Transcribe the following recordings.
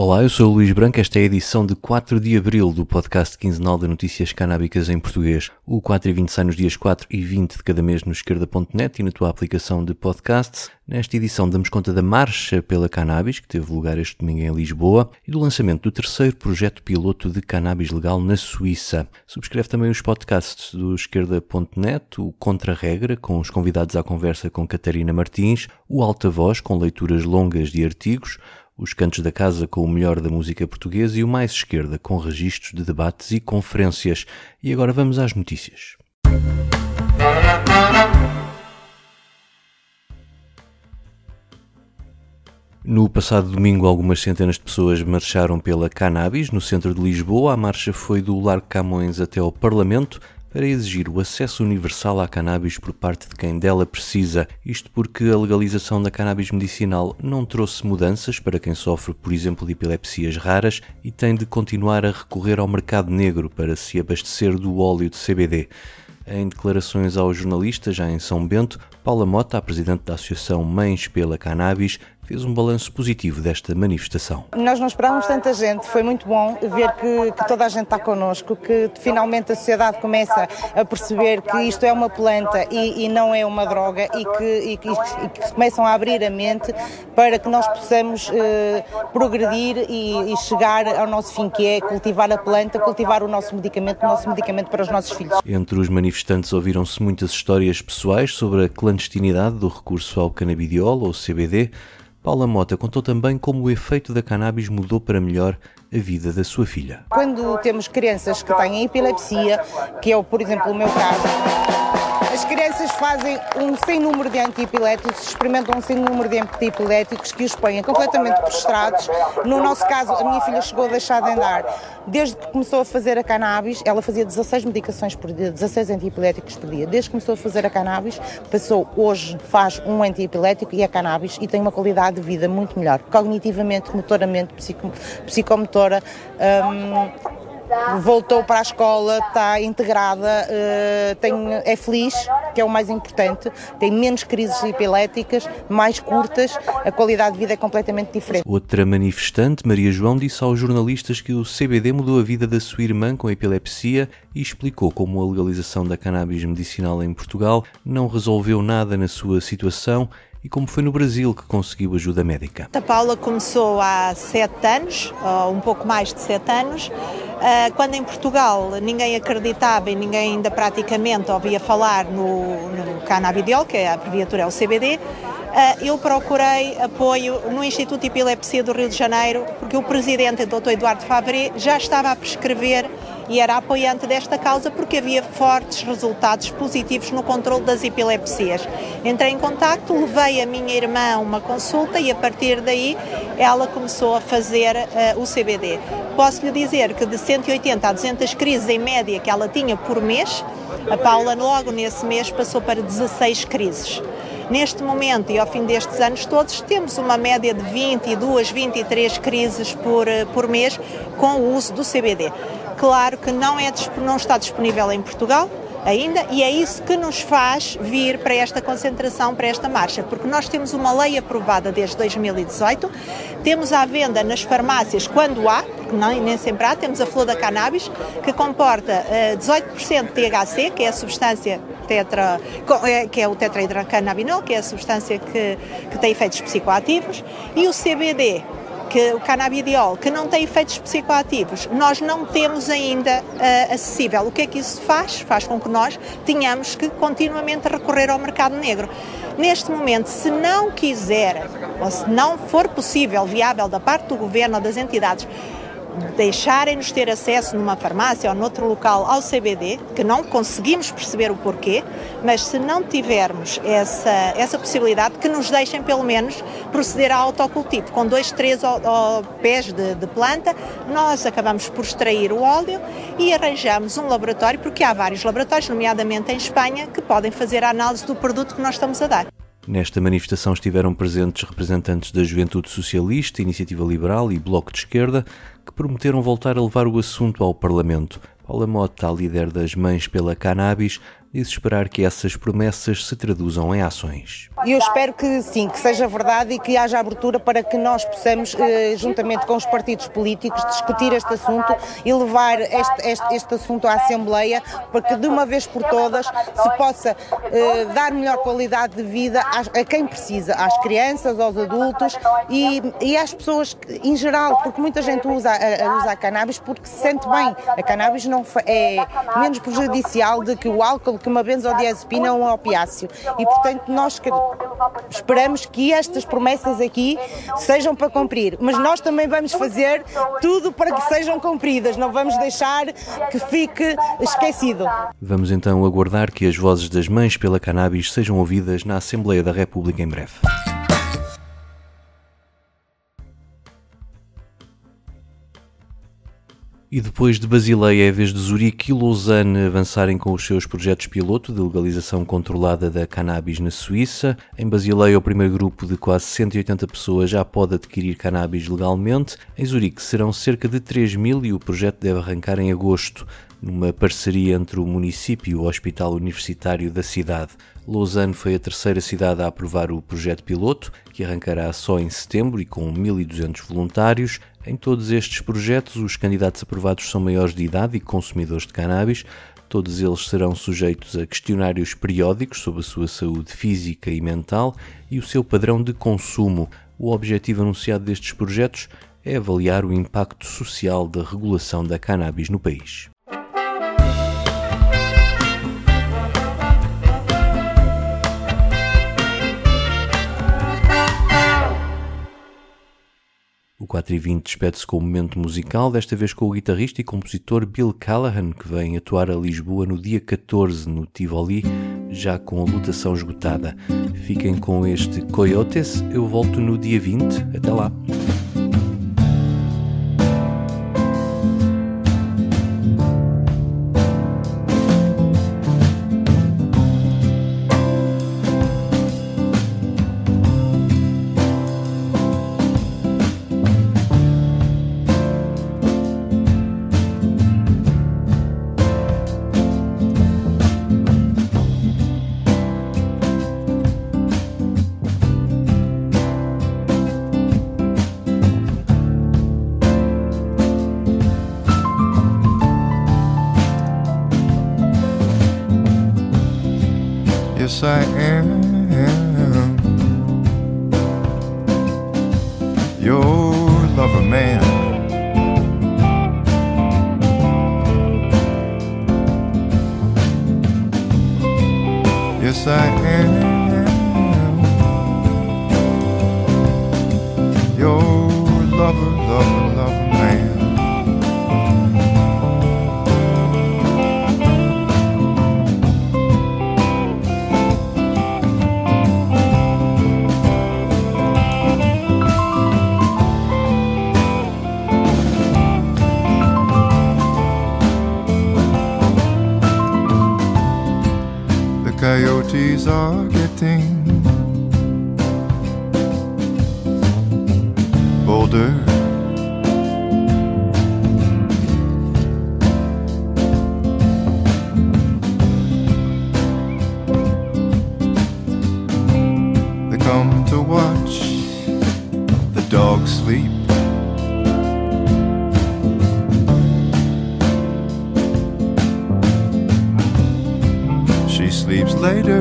Olá, eu sou o Luís Branco. Esta é a edição de 4 de abril do podcast quinzenal de notícias canábicas em português. O 4 e 20 sai nos dias 4 e 20 de cada mês no esquerda.net e na tua aplicação de podcasts. Nesta edição damos conta da Marcha pela Cannabis, que teve lugar este domingo em Lisboa, e do lançamento do terceiro projeto piloto de cannabis legal na Suíça. Subscreve também os podcasts do esquerda.net, o Contra-Regra, com os convidados à conversa com Catarina Martins, o Alta Voz, com leituras longas de artigos, os Cantos da Casa com o melhor da música portuguesa e o Mais Esquerda com registros de debates e conferências. E agora vamos às notícias. No passado domingo, algumas centenas de pessoas marcharam pela Cannabis, no centro de Lisboa. A marcha foi do Largo Camões até ao Parlamento para exigir o acesso universal à cannabis por parte de quem dela precisa. Isto porque a legalização da cannabis medicinal não trouxe mudanças para quem sofre, por exemplo, de epilepsias raras e tem de continuar a recorrer ao mercado negro para se abastecer do óleo de CBD. Em declarações aos jornalistas, já em São Bento, Paula Mota, a presidente da Associação Mães pela Cannabis, fez um balanço positivo desta manifestação. Nós não esperávamos tanta gente, foi muito bom ver que, que, toda a gente está connosco, que finalmente a sociedade começa a perceber que isto é uma planta e, e não é uma droga e que, e, e que, começam a abrir a mente para que nós possamos eh, progredir e, chegar ao nosso fim, que é cultivar a planta, cultivar o nosso medicamento, o nosso medicamento para os nossos filhos. Entre os manifestantes ouviram-se muitas histórias pessoais sobre a clandestinidade do recurso ao canabidiol ou CBD, Paula Mota contou também como o efeito da cannabis mudou para melhor a vida da sua filha. Quando temos crianças que têm epilepsia, que é, por exemplo, o meu caso, as crianças fazem um sem número de antiepiléticos, experimentam um sem número de antiepiléticos que os põem completamente prostrados. No nosso caso, a minha filha chegou a deixar de andar. Desde que começou a fazer a cannabis, ela fazia 16 medicações por dia, 16 antiepiléticos por dia. Desde que começou a fazer a cannabis, passou hoje, faz um antiepilético e a cannabis e tem uma qualidade de vida muito melhor, cognitivamente, motoramente, psico, psicomotora. Um, voltou para a escola, está integrada, uh, tem, é feliz, que é o mais importante, tem menos crises epiléticas, mais curtas, a qualidade de vida é completamente diferente. Outra manifestante, Maria João, disse aos jornalistas que o CBD mudou a vida da sua irmã com epilepsia e explicou como a legalização da cannabis medicinal em Portugal não resolveu nada na sua situação e como foi no Brasil que conseguiu ajuda médica. A Paula começou há sete anos, ou um pouco mais de sete anos, ah, quando em Portugal ninguém acreditava e ninguém ainda praticamente ouvia falar no, no canabidiol, que é a abreviatura é o CBD, ah, eu procurei apoio no Instituto de Epilepsia do Rio de Janeiro, porque o presidente, o Dr. Eduardo Fabré, já estava a prescrever e era apoiante desta causa porque havia fortes resultados positivos no controle das epilepsias. Entrei em contato, levei a minha irmã a uma consulta e a partir daí ela começou a fazer uh, o CBD. Posso lhe dizer que de 180 a 200 crises em média que ela tinha por mês, a Paula logo nesse mês passou para 16 crises. Neste momento e ao fim destes anos todos, temos uma média de 22, 23 crises por, eh, por mês com o uso do CBD. Claro que não, é, não está disponível em Portugal, ainda, e é isso que nos faz vir para esta concentração, para esta marcha, porque nós temos uma lei aprovada desde 2018, temos à venda nas farmácias quando há, porque não, nem sempre há, temos a flor da cannabis, que comporta uh, 18% de THC, que é a substância tetra, é, que é o tetrahidrocannabinol, que é a substância que, que tem efeitos psicoativos, e o CBD, que o canabidiol, que não tem efeitos psicoativos, nós não temos ainda uh, acessível. O que é que isso faz? Faz com que nós tenhamos que continuamente recorrer ao mercado negro. Neste momento, se não quiser, ou se não for possível, viável da parte do governo ou das entidades, deixarem-nos ter acesso numa farmácia ou noutro local ao CBD, que não conseguimos perceber o porquê, mas se não tivermos essa, essa possibilidade, que nos deixem pelo menos proceder ao autocultivo. Com dois, três pés de, de planta, nós acabamos por extrair o óleo e arranjamos um laboratório, porque há vários laboratórios, nomeadamente em Espanha, que podem fazer a análise do produto que nós estamos a dar. Nesta manifestação estiveram presentes representantes da Juventude Socialista, Iniciativa Liberal e Bloco de Esquerda, que prometeram voltar a levar o assunto ao Parlamento. Paula Mota, a líder das Mães pela Cannabis, e de esperar que essas promessas se traduzam em ações. Eu espero que sim, que seja verdade e que haja abertura para que nós possamos, eh, juntamente com os partidos políticos, discutir este assunto e levar este, este, este assunto à Assembleia para que de uma vez por todas se possa eh, dar melhor qualidade de vida a quem precisa, às crianças, aos adultos e, e às pessoas em geral, porque muita gente usa, usa a cannabis porque se sente bem. A cannabis não é menos prejudicial do que o álcool, que uma benzodiazepina ou um opiáceo. E portanto nós esperamos que estas promessas aqui sejam para cumprir, mas nós também vamos fazer tudo para que sejam cumpridas, não vamos deixar que fique esquecido. Vamos então aguardar que as vozes das mães pela cannabis sejam ouvidas na Assembleia da República em breve. E depois de Basileia, é vez de Zurique e Lausanne avançarem com os seus projetos piloto de legalização controlada da cannabis na Suíça. Em Basileia, o primeiro grupo de quase 180 pessoas já pode adquirir cannabis legalmente. Em Zurique serão cerca de 3 mil e o projeto deve arrancar em agosto, numa parceria entre o município e o Hospital Universitário da cidade. Lausanne foi a terceira cidade a aprovar o projeto piloto, que arrancará só em setembro e com 1.200 voluntários. Em todos estes projetos, os candidatos aprovados são maiores de idade e consumidores de cannabis. Todos eles serão sujeitos a questionários periódicos sobre a sua saúde física e mental e o seu padrão de consumo. O objetivo anunciado destes projetos é avaliar o impacto social da regulação da cannabis no país. O 4 e 20 despede-se com o momento musical, desta vez com o guitarrista e compositor Bill Callahan, que vem atuar a Lisboa no dia 14 no Tivoli, já com a lutação esgotada. Fiquem com este Coyotes, eu volto no dia 20. Até lá! Yes I am. Your lover man. Yes, I am. Sleep. She sleeps later.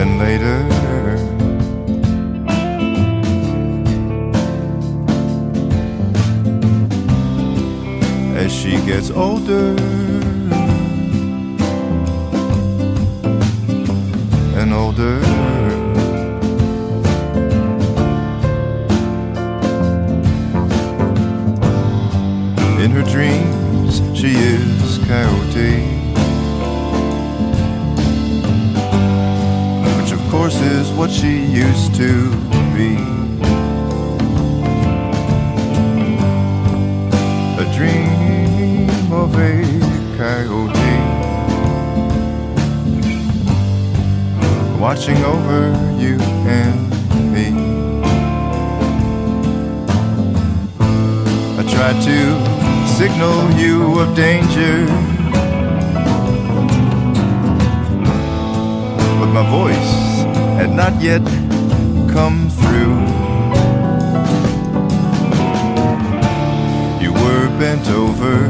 And later. As she gets older. And older. Coyote. Which, of course, is what she used to be. A dream of a coyote. Watching over you and me. I tried to signal you of danger. But my voice had not yet come through. You were bent over,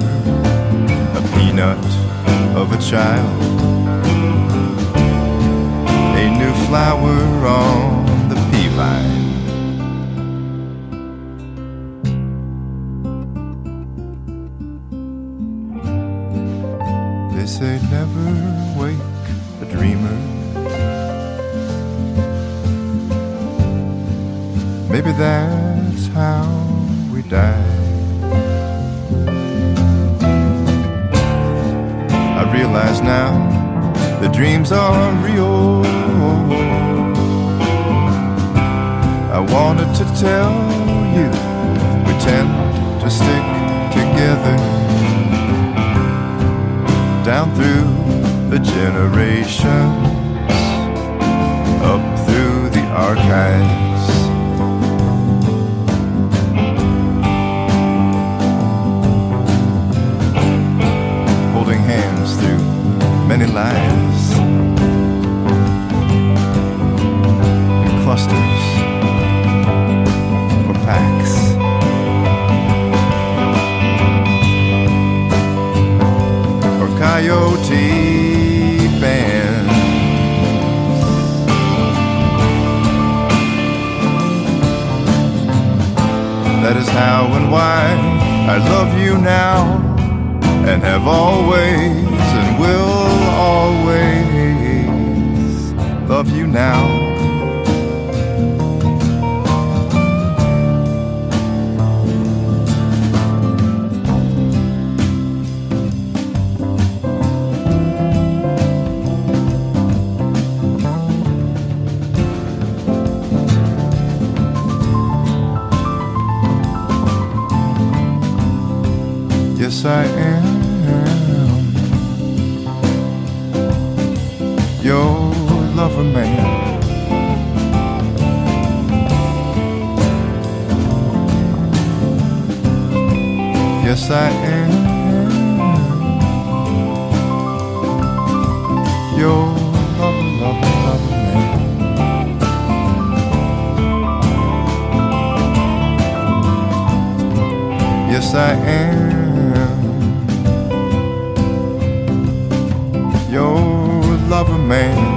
a peanut of a child, a new flower on the pea vine. Never wake a dreamer. Maybe that's how we die. I realize now the dreams are real. I wanted to tell you we tend to stick together down through the generations, up through the archives. That is how and why I love you now and have always and will always love you now. Yes, I am your lover man. Yes, I am your lover, lover, lover man. Yes, I am man.